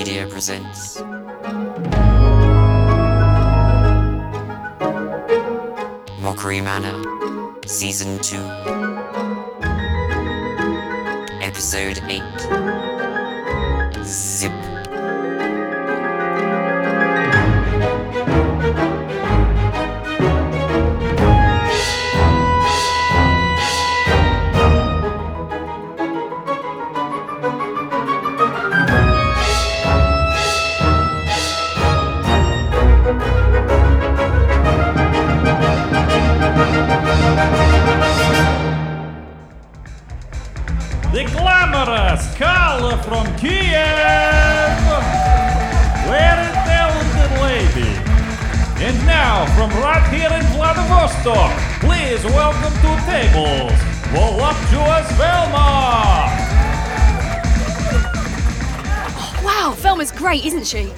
Media presents. Mockery Manor, Season 2, Episode 8 Zip. The glamorous Carla from Kiev, very talented lady. And now, from right here in Vladivostok, please welcome to tables, voluptuous Velma. Wow, Velma's great, isn't she?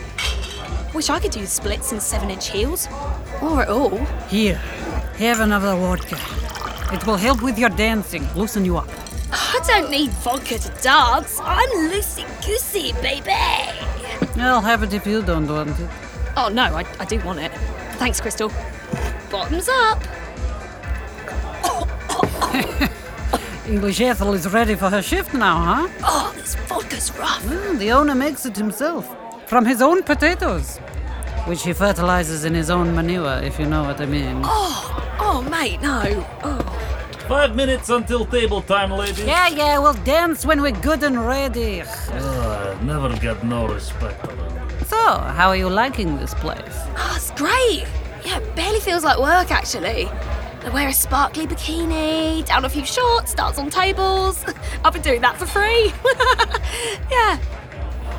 Wish I could do splits and seven inch heels. Or at all. Here, have another vodka. It will help with your dancing, loosen you up. I don't need vodka to dance. I'm loosey goosey, baby. I'll have it if you don't want it. Oh no, I, I do want it. Thanks, Crystal. Bottoms up. English Ethel is ready for her shift now, huh? Oh, this vodka's rough. The owner makes it himself. From his own potatoes. Which he fertilizes in his own manure, if you know what I mean. Oh, oh, mate, no. Oh. Five minutes until table time, ladies. Yeah, yeah, we'll dance when we're good and ready. Uh, never get no respect around. So, how are you liking this place? Oh, it's great. Yeah, it barely feels like work, actually. I wear a sparkly bikini, down a few shorts, dance on tables. I've been doing that for free. yeah.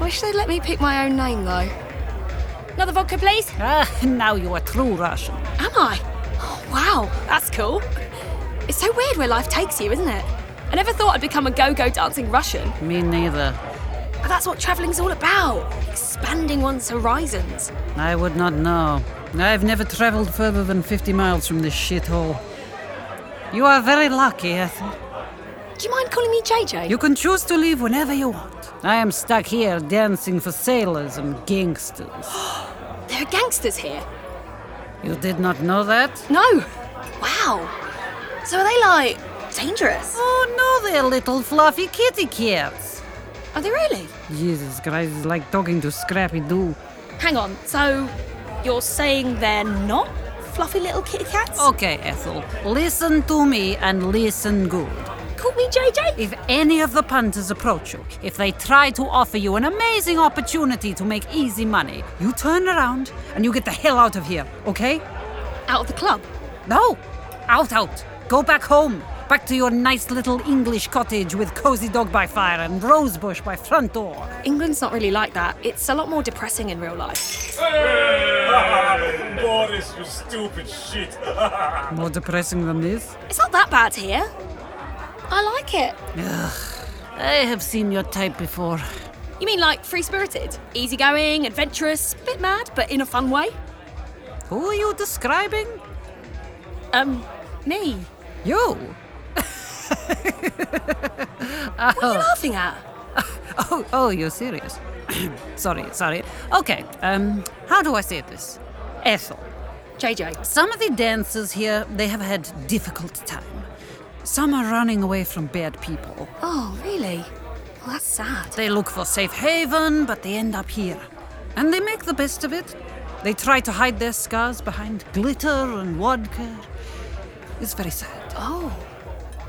Wish they'd let me pick my own name, though. Another vodka, please. Ah, now you are true Russian. Am I? Oh, wow, that's cool. It's so weird where life takes you, isn't it? I never thought I'd become a go go dancing Russian. Me neither. But that's what travelling's all about expanding one's horizons. I would not know. I've never traveled further than 50 miles from this shithole. You are very lucky, Ethel. Do you mind calling me JJ? You can choose to leave whenever you want. I am stuck here dancing for sailors and gangsters. There are gangsters here. You did not know that? No. Wow. So are they like dangerous? Oh no, they're little fluffy kitty cats. Are they really? Jesus Christ, it's like talking to Scrappy Doo. Hang on. So you're saying they're not fluffy little kitty cats? Okay, Ethel, listen to me and listen good. Call me JJ? If any of the punters approach you, if they try to offer you an amazing opportunity to make easy money, you turn around and you get the hell out of here, okay? Out of the club? No! Out, out! Go back home! Back to your nice little English cottage with cozy dog by fire and rosebush by front door. England's not really like that. It's a lot more depressing in real life. Boris, you stupid shit. More depressing than this? It's not that bad here. I like it. Ugh, I have seen your type before. You mean like free spirited? Easygoing, adventurous, bit mad, but in a fun way? Who are you describing? Um, me. You? What are you laughing at? Oh, oh, you're serious? sorry, sorry. Okay, um, how do I say this? Ethel, JJ. some of the dancers here, they have had difficult time. Some are running away from bad people. Oh, really? Well, that's sad. They look for safe haven, but they end up here. And they make the best of it. They try to hide their scars behind glitter and vodka. It's very sad. Oh.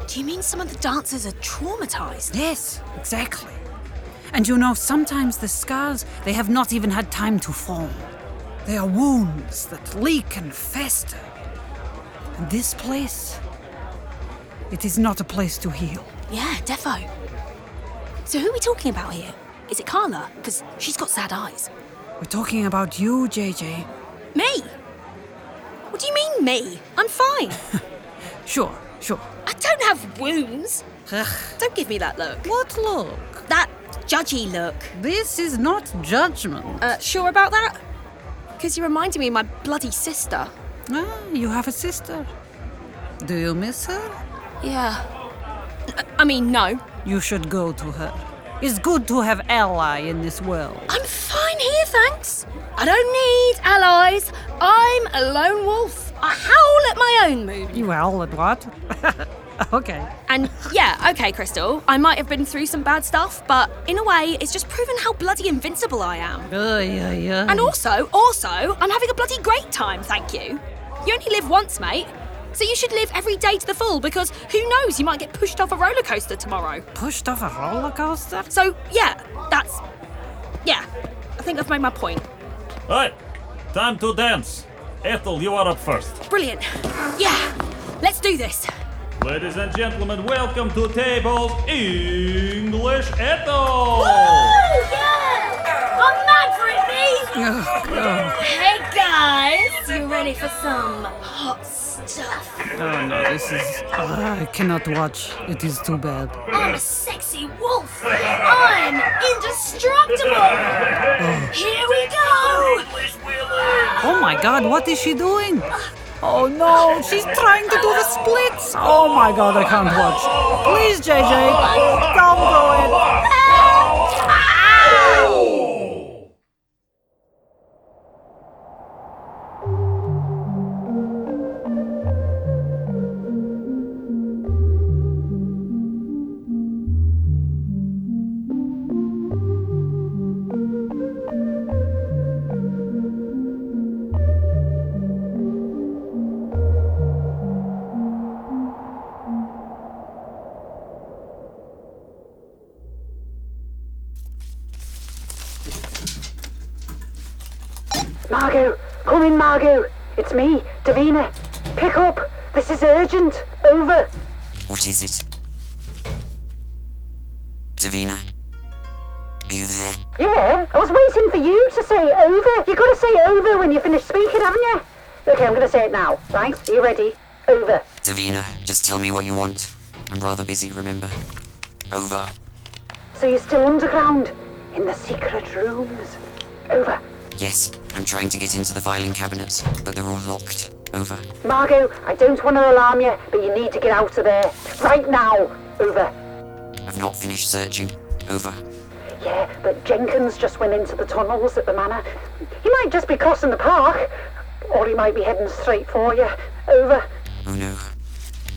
Do you mean some of the dancers are traumatized? Yes, exactly. And you know, sometimes the scars, they have not even had time to form. They are wounds that leak and fester. And this place, it is not a place to heal. Yeah, defo. So who are we talking about here? Is it Carla? Because she's got sad eyes. We're talking about you, JJ. Me? What do you mean, me? I'm fine. Sure, sure. I don't have wounds. Ugh, Don't give me that look. what look? That judgy look. This is not judgment. Uh, sure about that? Because you're reminding me of my bloody sister. Ah, you have a sister. Do you miss her? Yeah. I- I mean, no. You should go to her. It's good to have ally in this world. I'm fine here, thanks. I don't need allies. I'm a lone wolf. I howl at my own moon. You howl at what? okay. And yeah, okay, Crystal, I might have been through some bad stuff, but in a way, it's just proven how bloody invincible I am. Uh, yeah, yeah. And also, also, I'm having a bloody great time, thank you. You only live once, mate. So you should live every day to the full because who knows, you might get pushed off a roller coaster tomorrow. pushed off a roller coaster? So yeah, that's. Yeah, I think I've made my point. Right, time to dance. Ethel, you are up first. Brilliant. Yeah, let's do this. Ladies and gentlemen, welcome to Table English Ethel. Woo! yeah! I'm mad for it, me! Oh, hey guys, you ready for some hot stuff? Oh no, this is. Uh, I cannot watch. It is too bad. I'm a sexy wolf. I'm indestructible. Here we go. Oh my god, what is she doing? Oh no, she's trying to do the splits. Oh my god, I can't watch. Please, JJ, don't do it. Me, Davina. Pick up. This is urgent. Over. What is it? Davina? Are you there? Yeah, I was waiting for you to say over. You've gotta say over when you finish speaking, haven't you? Okay, I'm gonna say it now. Right? Are you ready? Over. Davina, just tell me what you want. I'm rather busy, remember? Over. So you're still underground? In the secret rooms? Over. Yes, I'm trying to get into the filing cabinets, but they're all locked. Over. Margot, I don't want to alarm you, but you need to get out of there. Right now. Over. I've not finished searching. Over. Yeah, but Jenkins just went into the tunnels at the manor. He might just be crossing the park, or he might be heading straight for you. Over. Oh no.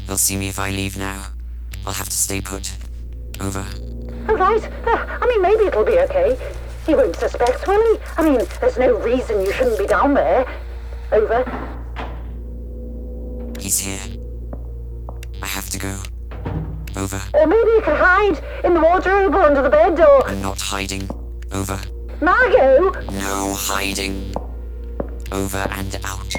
They'll see me if I leave now. I'll have to stay put. Over. All right. Uh, I mean, maybe it'll be okay. He won't suspect, will he? I mean, there's no reason you shouldn't be down there. Over. He's here. I have to go. Over. Or maybe you could hide in the wardrobe or under the bed or. I'm not hiding. Over. Margot! No hiding. Over and out.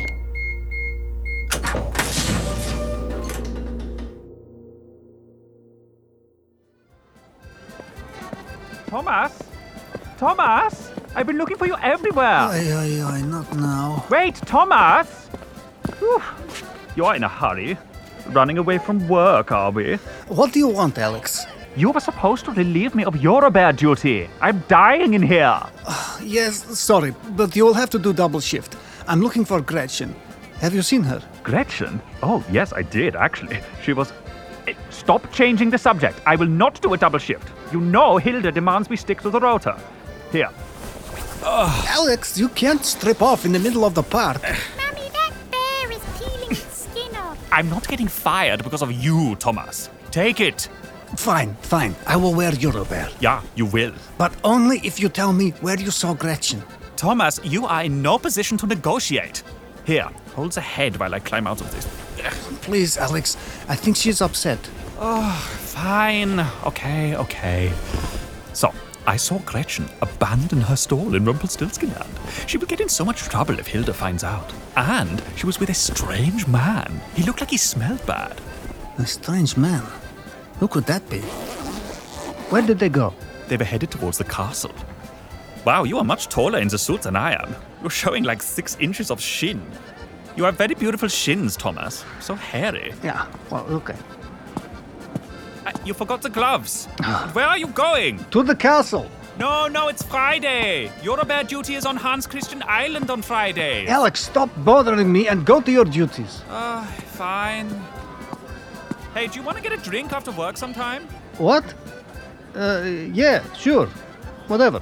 Thomas? Thomas? I've been looking for you everywhere. Aye, aye, aye, not now. Wait, Thomas! Whew. You're in a hurry. Running away from work, are we? What do you want, Alex? You were supposed to relieve me of your bear duty. I'm dying in here. Yes, sorry, but you will have to do double shift. I'm looking for Gretchen. Have you seen her? Gretchen? Oh, yes, I did, actually. She was. Eh, Stop changing the subject. I will not do a double shift. You know Hilda demands we stick to the rota. Here. Alex, you can't strip off in the middle of the park. Mommy, that bear is peeling its skin off. I'm not getting fired because of you, Thomas. Take it. Fine, fine. I will wear Eurobear. Yeah, you will. But only if you tell me where you saw Gretchen. Thomas, you are in no position to negotiate. Here, hold the head while I climb out of this. Please, Alex. I think she's upset. Oh, fine. Okay, okay. I saw Gretchen abandon her stall in Rumpelstiltskinland. She will get in so much trouble if Hilda finds out. And she was with a strange man. He looked like he smelled bad. A strange man. Who could that be? Where did they go? They were headed towards the castle. Wow, you are much taller in the suit than I am. You're showing like six inches of shin. You have very beautiful shins, Thomas. So hairy. Yeah, well, okay. You forgot the gloves. Where are you going? To the castle. No, no, it's Friday. Eurobear duty is on Hans Christian Island on Friday. Alex, stop bothering me and go to your duties. Uh, fine. Hey, do you want to get a drink after work sometime? What? Uh, yeah, sure. Whatever.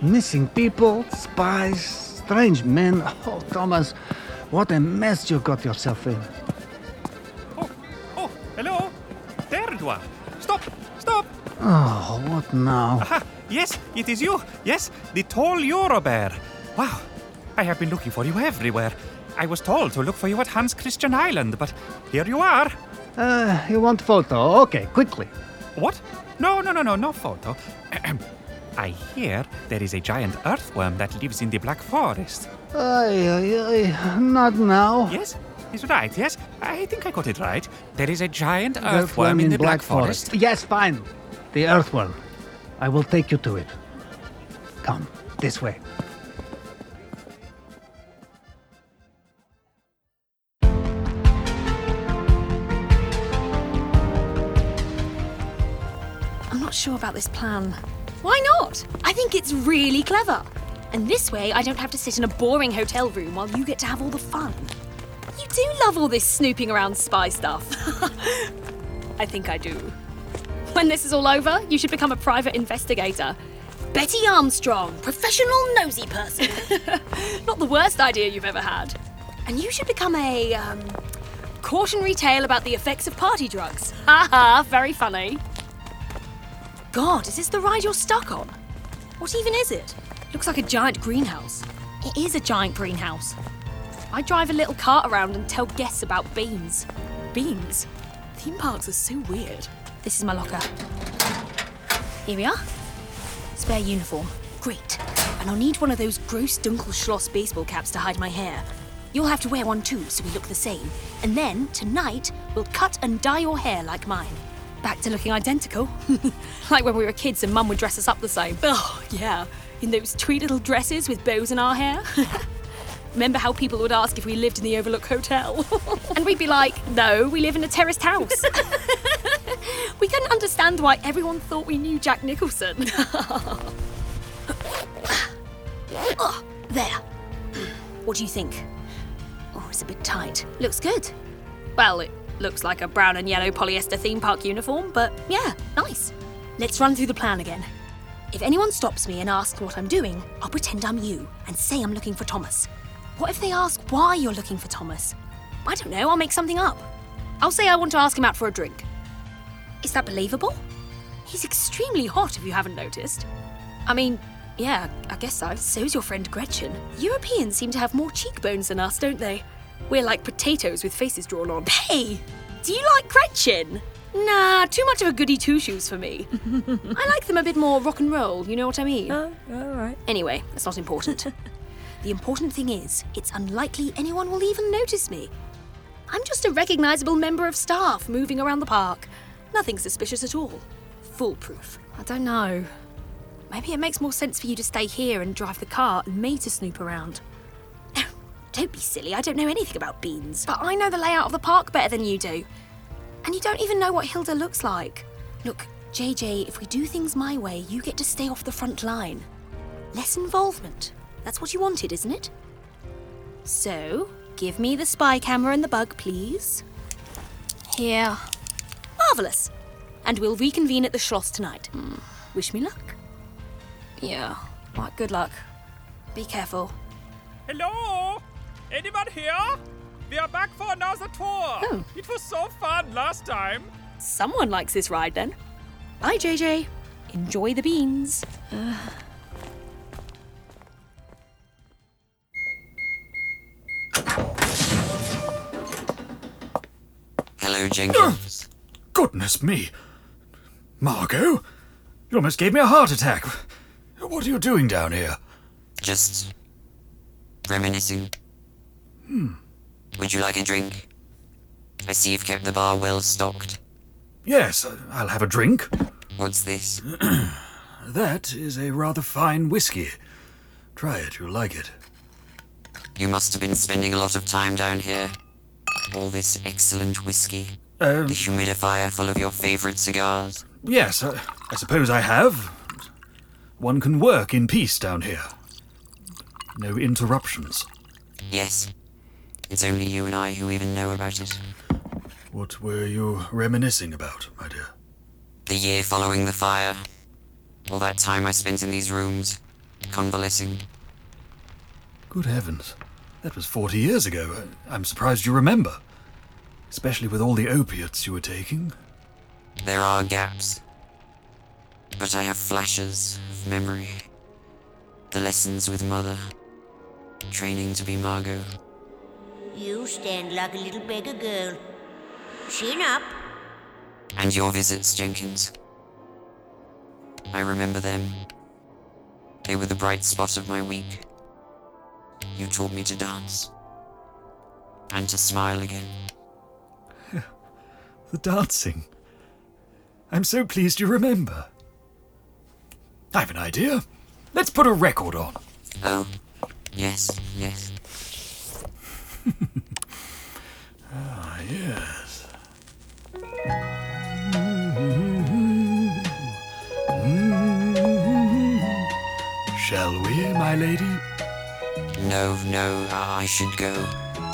Missing people, spies, strange men. Oh, Thomas, what a mess you got yourself in. Are. Stop, stop. Oh, what now? Aha, yes, it is you. Yes, the tall Eurobear. Wow, I have been looking for you everywhere. I was told to look for you at Hans Christian Island, but here you are. Uh, you want photo? Okay, quickly. What? No, no, no, no, no photo. I hear there is a giant earthworm that lives in the Black Forest. Ay, ay, ay, not now. Yes, is right, yes? I think I got it right. There is a giant earthworm, in, the Black, Forest. Yes, fine. The earthworm. I will take you to it. Come, this way. I'm not sure about this plan. Why not? I think it's really clever. And this way, I don't have to sit in a boring hotel room while you get to have all the fun. You do love all this snooping around spy stuff. I think I do. When this is all over, you should become a private investigator. Betty Armstrong, professional nosy person. Not the worst idea you've ever had. And you should become a um, cautionary tale about the effects of party drugs. Ha ha! very funny. God, is this the ride you're stuck on? What even is it? Looks like a giant greenhouse. It is a giant greenhouse. I drive a little cart around and tell guests about beans. Beans? Theme parks are so weird. This is my locker. Here we are. Spare uniform. Great. And I'll need one of those gross Dunkelschloss baseball caps to hide my hair. You'll have to wear one too, so we look the same. And then, tonight, we'll cut and dye your hair like mine. Back to looking identical. like when we were kids and Mum would dress us up the same. Oh, yeah. In those tweed little dresses with bows in our hair. Remember how people would ask if we lived in the Overlook Hotel? and we'd be like, no, we live in a terraced house. we couldn't understand why everyone thought we knew Jack Nicholson. oh, there. What do you think? Oh, it's a bit tight. Looks good. Well, it looks like a brown and yellow polyester theme park uniform, but yeah, nice. Let's run through the plan again. If anyone stops me and asks what I'm doing, I'll pretend I'm you and say I'm looking for Thomas. What if they ask why you're looking for Thomas? I don't know, I'll make something up. I'll say I want to ask him out for a drink. Is that believable? He's extremely hot if you haven't noticed. I mean, yeah, I guess so. So's your friend Gretchen. Europeans seem to have more cheekbones than us, don't they? We're like potatoes with faces drawn on. Hey, do you like Gretchen? Nah, too much of a goody two shoes for me. I like them a bit more rock and roll, you know what I mean? Oh, all right. Anyway, that's not important. the important thing is, it's unlikely anyone will even notice me. I'm just a recognizable member of staff moving around the park. Nothing suspicious at all. Foolproof. I don't know. Maybe it makes more sense for you to stay here and drive the car and me to snoop around. Don't be silly, I don't know anything about beans. But I know the layout of the park better than you do. And you don't even know what Hilda looks like. Look, JJ, if we do things my way, you get to stay off the front line. Less involvement. That's what you wanted, isn't it? So, give me the spy camera and the bug, please. Here. Marvellous. And we'll reconvene at the Schloss tonight. Wish me luck. Yeah. Right, good luck. Be careful. Hello? Anyone here? We are back for another tour. Oh. It was so fun last time. Someone likes this ride then. Bye, JJ. Enjoy the beans. Hello, Jenkins. Goodness me. Margot? You almost gave me a heart attack. What are you doing down here? Just reminiscing. Hmm. Would you like a drink? I see you've kept the bar well stocked. Yes, I'll have a drink. What's this? That is a rather fine whiskey. Try it, you'll like it. You must have been spending a lot of time down here. All this excellent whiskey. Um, The humidifier full of your favorite cigars. yes, uh, I suppose I have. One can work in peace down here. No interruptions. Yes. It's only you and I who even know about it. What were you reminiscing about, my dear? The year following the fire. All that time I spent in these rooms, convalescing. Good heavens. That was 40 years ago. I'm surprised you remember. Especially with all the opiates you were taking. There are gaps. But I have flashes of memory. The lessons with Mother. Training to be Margot. You stand like a little beggar girl. Chin up. And your visits, Jenkins. I remember them. They were the bright spot of my week. You taught me to dance. And to smile again. The dancing. I'm so pleased you remember. I've an idea. Let's put a record on. Oh, yes, yes. Ah, yes. Shall we, my lady? No, no, I I should go.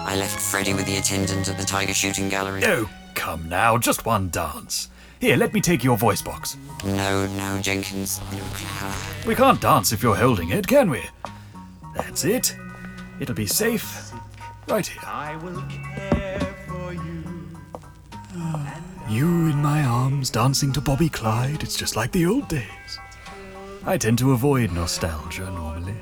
I left Freddy with the attendant at the tiger shooting gallery. Oh, come now, just one dance. Here, let me take your voice box. No, no, Jenkins. We can't dance if you're holding it, can we? That's it. It'll be safe. Right here. I will care for you. You in my arms, dancing to Bobby Clyde. It's just like the old days. I tend to avoid nostalgia normally.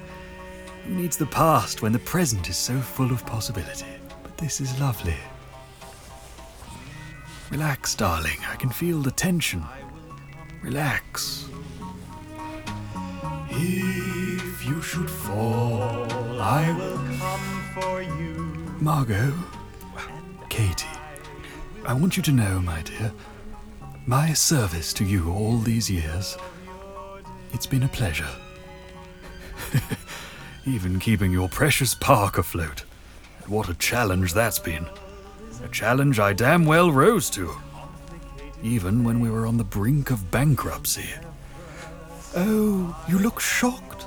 Who needs the past when the present is so full of possibility? But this is lovely. Relax, darling. I can feel the tension. Relax. If you should fall, I will Come for you. Margot, Katie, I want you to know, my dear, my service to you all these years, it's been a pleasure. Even keeping your precious park afloat. What a challenge that's been. A challenge I damn well rose to. Even when we were on the brink of bankruptcy. Oh, you look shocked.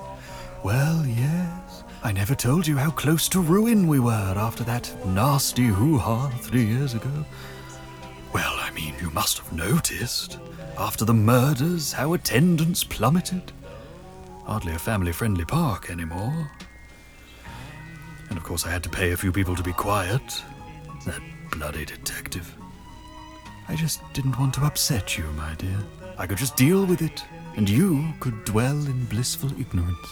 Well, yes. I never told you how close to ruin we were after that nasty hoo ha three years ago. Well, I mean, you must have noticed. After the murders, how attendance plummeted. Hardly a family friendly park anymore. And of course, I had to pay a few people to be quiet. That bloody detective. I just didn't want to upset you, my dear. I could just deal with it, and you could dwell in blissful ignorance.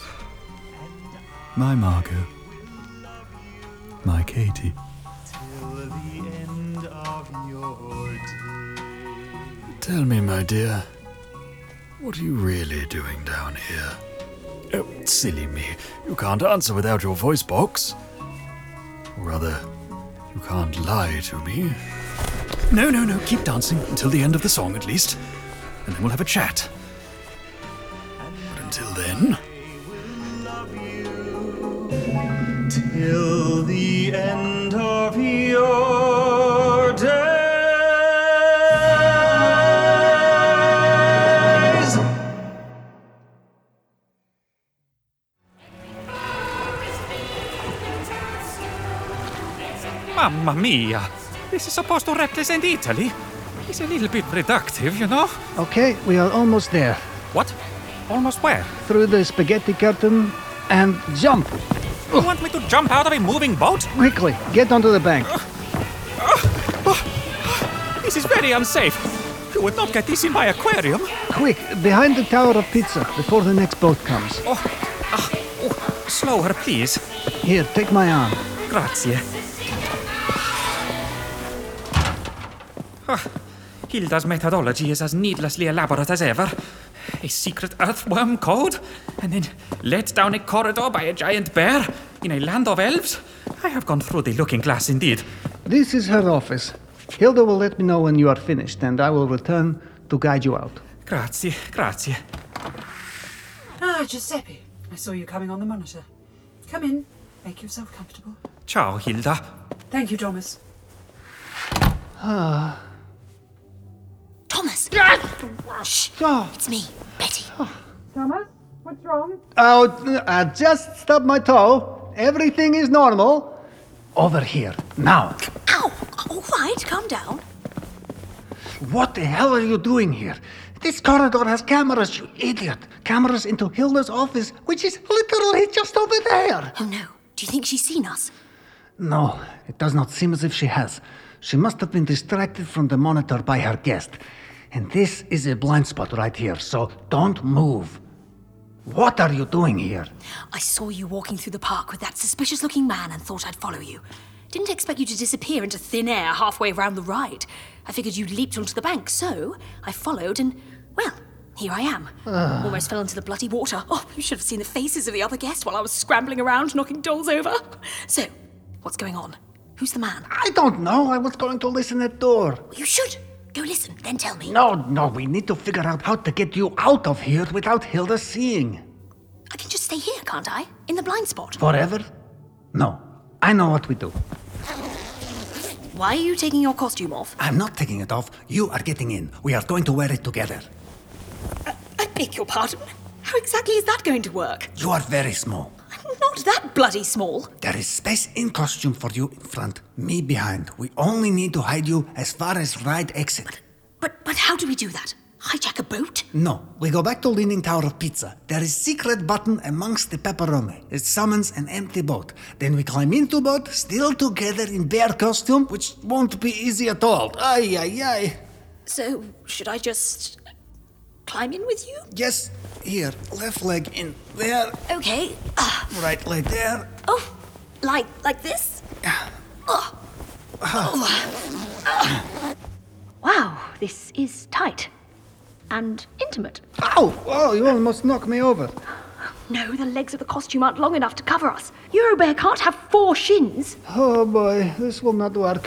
My Margot. My Katie. Tell me, my dear, what are you really doing down here? Oh, silly me. You can't answer without your voice box. Or rather, you can't lie to me. No, no, no, keep dancing until the end of the song at least, and then we'll have a chat. But until then, Till the end Mamma mia! This is supposed to represent Italy. It's a little bit reductive, you know? Okay, we are almost there. What? Almost where? Through the spaghetti curtain and jump. You want me to jump out of a moving boat? Quickly, get onto the bank. This is very unsafe. You would not get this in my aquarium. Quick, behind the Tower of Pizza, before the next boat comes. Oh, ah, oh, slower, please. Here, take my arm. Grazie. Ah, Hilda's methodology is as needlessly elaborate as ever. A secret earthworm code, and then let down a corridor by a giant bear in a land of elves. I have gone through the looking glass indeed. This is her office. Hilda will let me know when you are finished, and I will return to guide you out. Grazie, grazie. Ah, Giuseppe. I saw you coming on the monitor. Come in. Make yourself comfortable. Ciao, Hilda. Thank you, Thomas. Ah. Thomas! Shh! Oh. It's me, Betty. Thomas, what's wrong? Oh, uh, just stubbed my toe. Everything is normal. Over here, now. Ow! All right, calm down. What the hell are you doing here? This corridor has cameras, you idiot. Cameras into Hilda's office, which is literally just over there. Oh no. Do you think she's seen us? No, it does not seem as if she has. She must have been distracted from the monitor by her guest. And this is a blind spot right here, so don't move. What are you doing here? I saw you walking through the park with that suspicious looking man and thought I'd follow you. Didn't expect you to disappear into thin air halfway around the ride. I figured you'd leaped onto the bank, so I followed and, well, here I am. Ah. Almost fell into the bloody water. Oh, you should have seen the faces of the other guests while I was scrambling around knocking dolls over. So, what's going on? Who's the man? I don't know. I was going to listen at the door. You should. Go listen, then tell me. No, no, we need to figure out how to get you out of here without Hilda seeing. I can just stay here, can't I? In the blind spot. Forever? No. I know what we do. Why are you taking your costume off? I'm not taking it off. You are getting in. We are going to wear it together. I beg your pardon. How exactly is that going to work? You are very small. Not that bloody small. There is space in costume for you in front, me behind. We only need to hide you as far as right exit. But but how do we do that? Hijack a boat? No, we go back to Leaning Tower of Pizza. There is secret button amongst the pepperoni. It summons an empty boat. Then we climb into boat, still together in bear costume, which won't be easy at all. Ay, ay, ay. So should I just climb in with you? Yes, here, left leg in there, Okay. Ah, right leg there. oh, like like this? Oh. Oh. Wow, this is tight and intimate. Ow! Oh, you almost knocked me over. No, the legs of the costume aren't long enough to cover us. Eurobear can't have four shins. Oh boy, this will not work.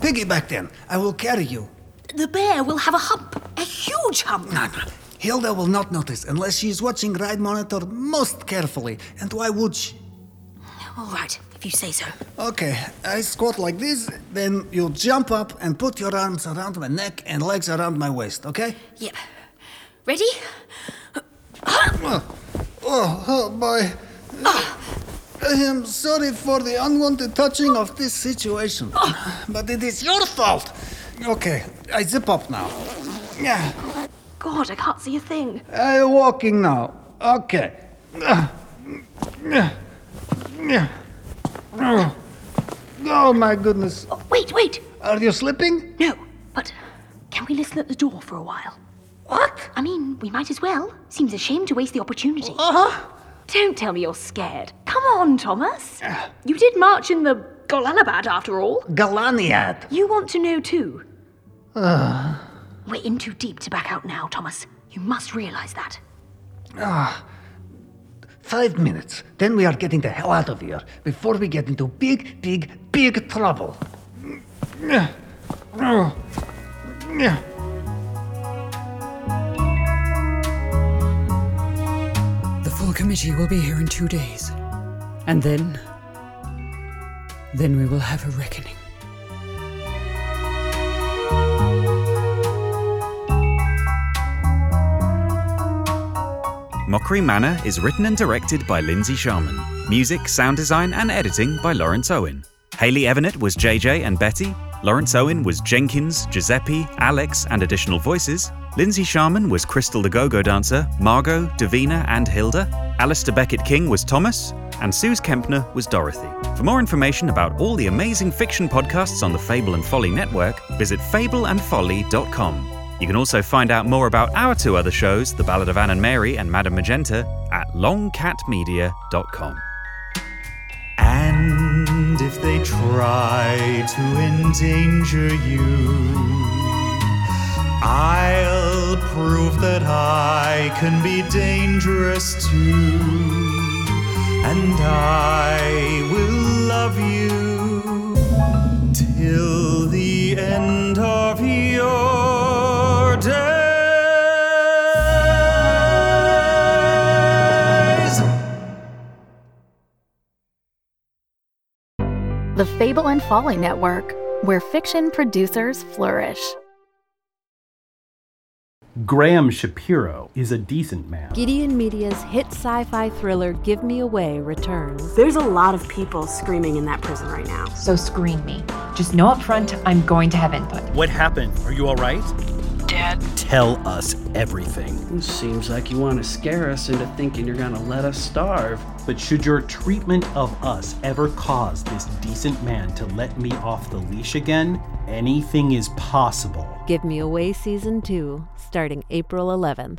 Piggyback then. I will carry you. The bear will have a hump, a huge hump. No, no. Hilda will not notice unless she is watching Ride Monitor most carefully. And why would she? All right, if you say so. Okay, I squat like this, then you jump up and put your arms around my neck and legs around my waist, okay? Yep. Ready? Oh, oh, oh boy. Ah. I am sorry for the unwanted touching of this situation, ah. but it is your fault. Okay, I zip up now. Yeah, God, I can't see a thing. I'm walking now. Okay. Oh my goodness. Oh, wait, wait. Are you slipping? No, but can we listen at the door for a while? What? I mean, we might as well. Seems a shame to waste the opportunity. Uh-huh. Don't tell me you're scared. Come on, Thomas. You did march in the Golalabad after all. Galaniad. You want to know too. We're in too deep to back out now, Thomas. You must realize that. Ah. Five minutes. Then we are getting the hell out of here before we get into big, big, big trouble. The full committee will be here in two days. And then. Then we will have a reckoning. Mockery Manor is written and directed by Lindsay Sharman. Music, sound design, and editing by Lawrence Owen. Hayley Evenett was JJ and Betty. Lawrence Owen was Jenkins, Giuseppe, Alex, and additional voices. Lindsay Sharman was Crystal the Go Go Dancer, Margot, Davina, and Hilda. Alistair Beckett King was Thomas. and Suze Kempner was Dorothy. For more information about all the amazing fiction podcasts on the Fable and Folly network, visit fableandfolly.com. You can also find out more about our two other shows, The Ballad of Anne and Mary and Madame Magenta, at longcatmedia.com. And if they try to endanger you, I'll prove that I can be dangerous too. And I will love you till the end of your The Fable and Folly Network, where fiction producers flourish. Graham Shapiro is a decent man. Gideon Media's hit sci fi thriller Give Me Away returns. There's a lot of people screaming in that prison right now. So screen me. Just know up front I'm going to have input. What happened? Are you alright? Dad. Tell us everything. Seems like you want to scare us into thinking you're gonna let us starve. But should your treatment of us ever cause this decent man to let me off the leash again, anything is possible. Give Me Away Season 2, starting April 11th.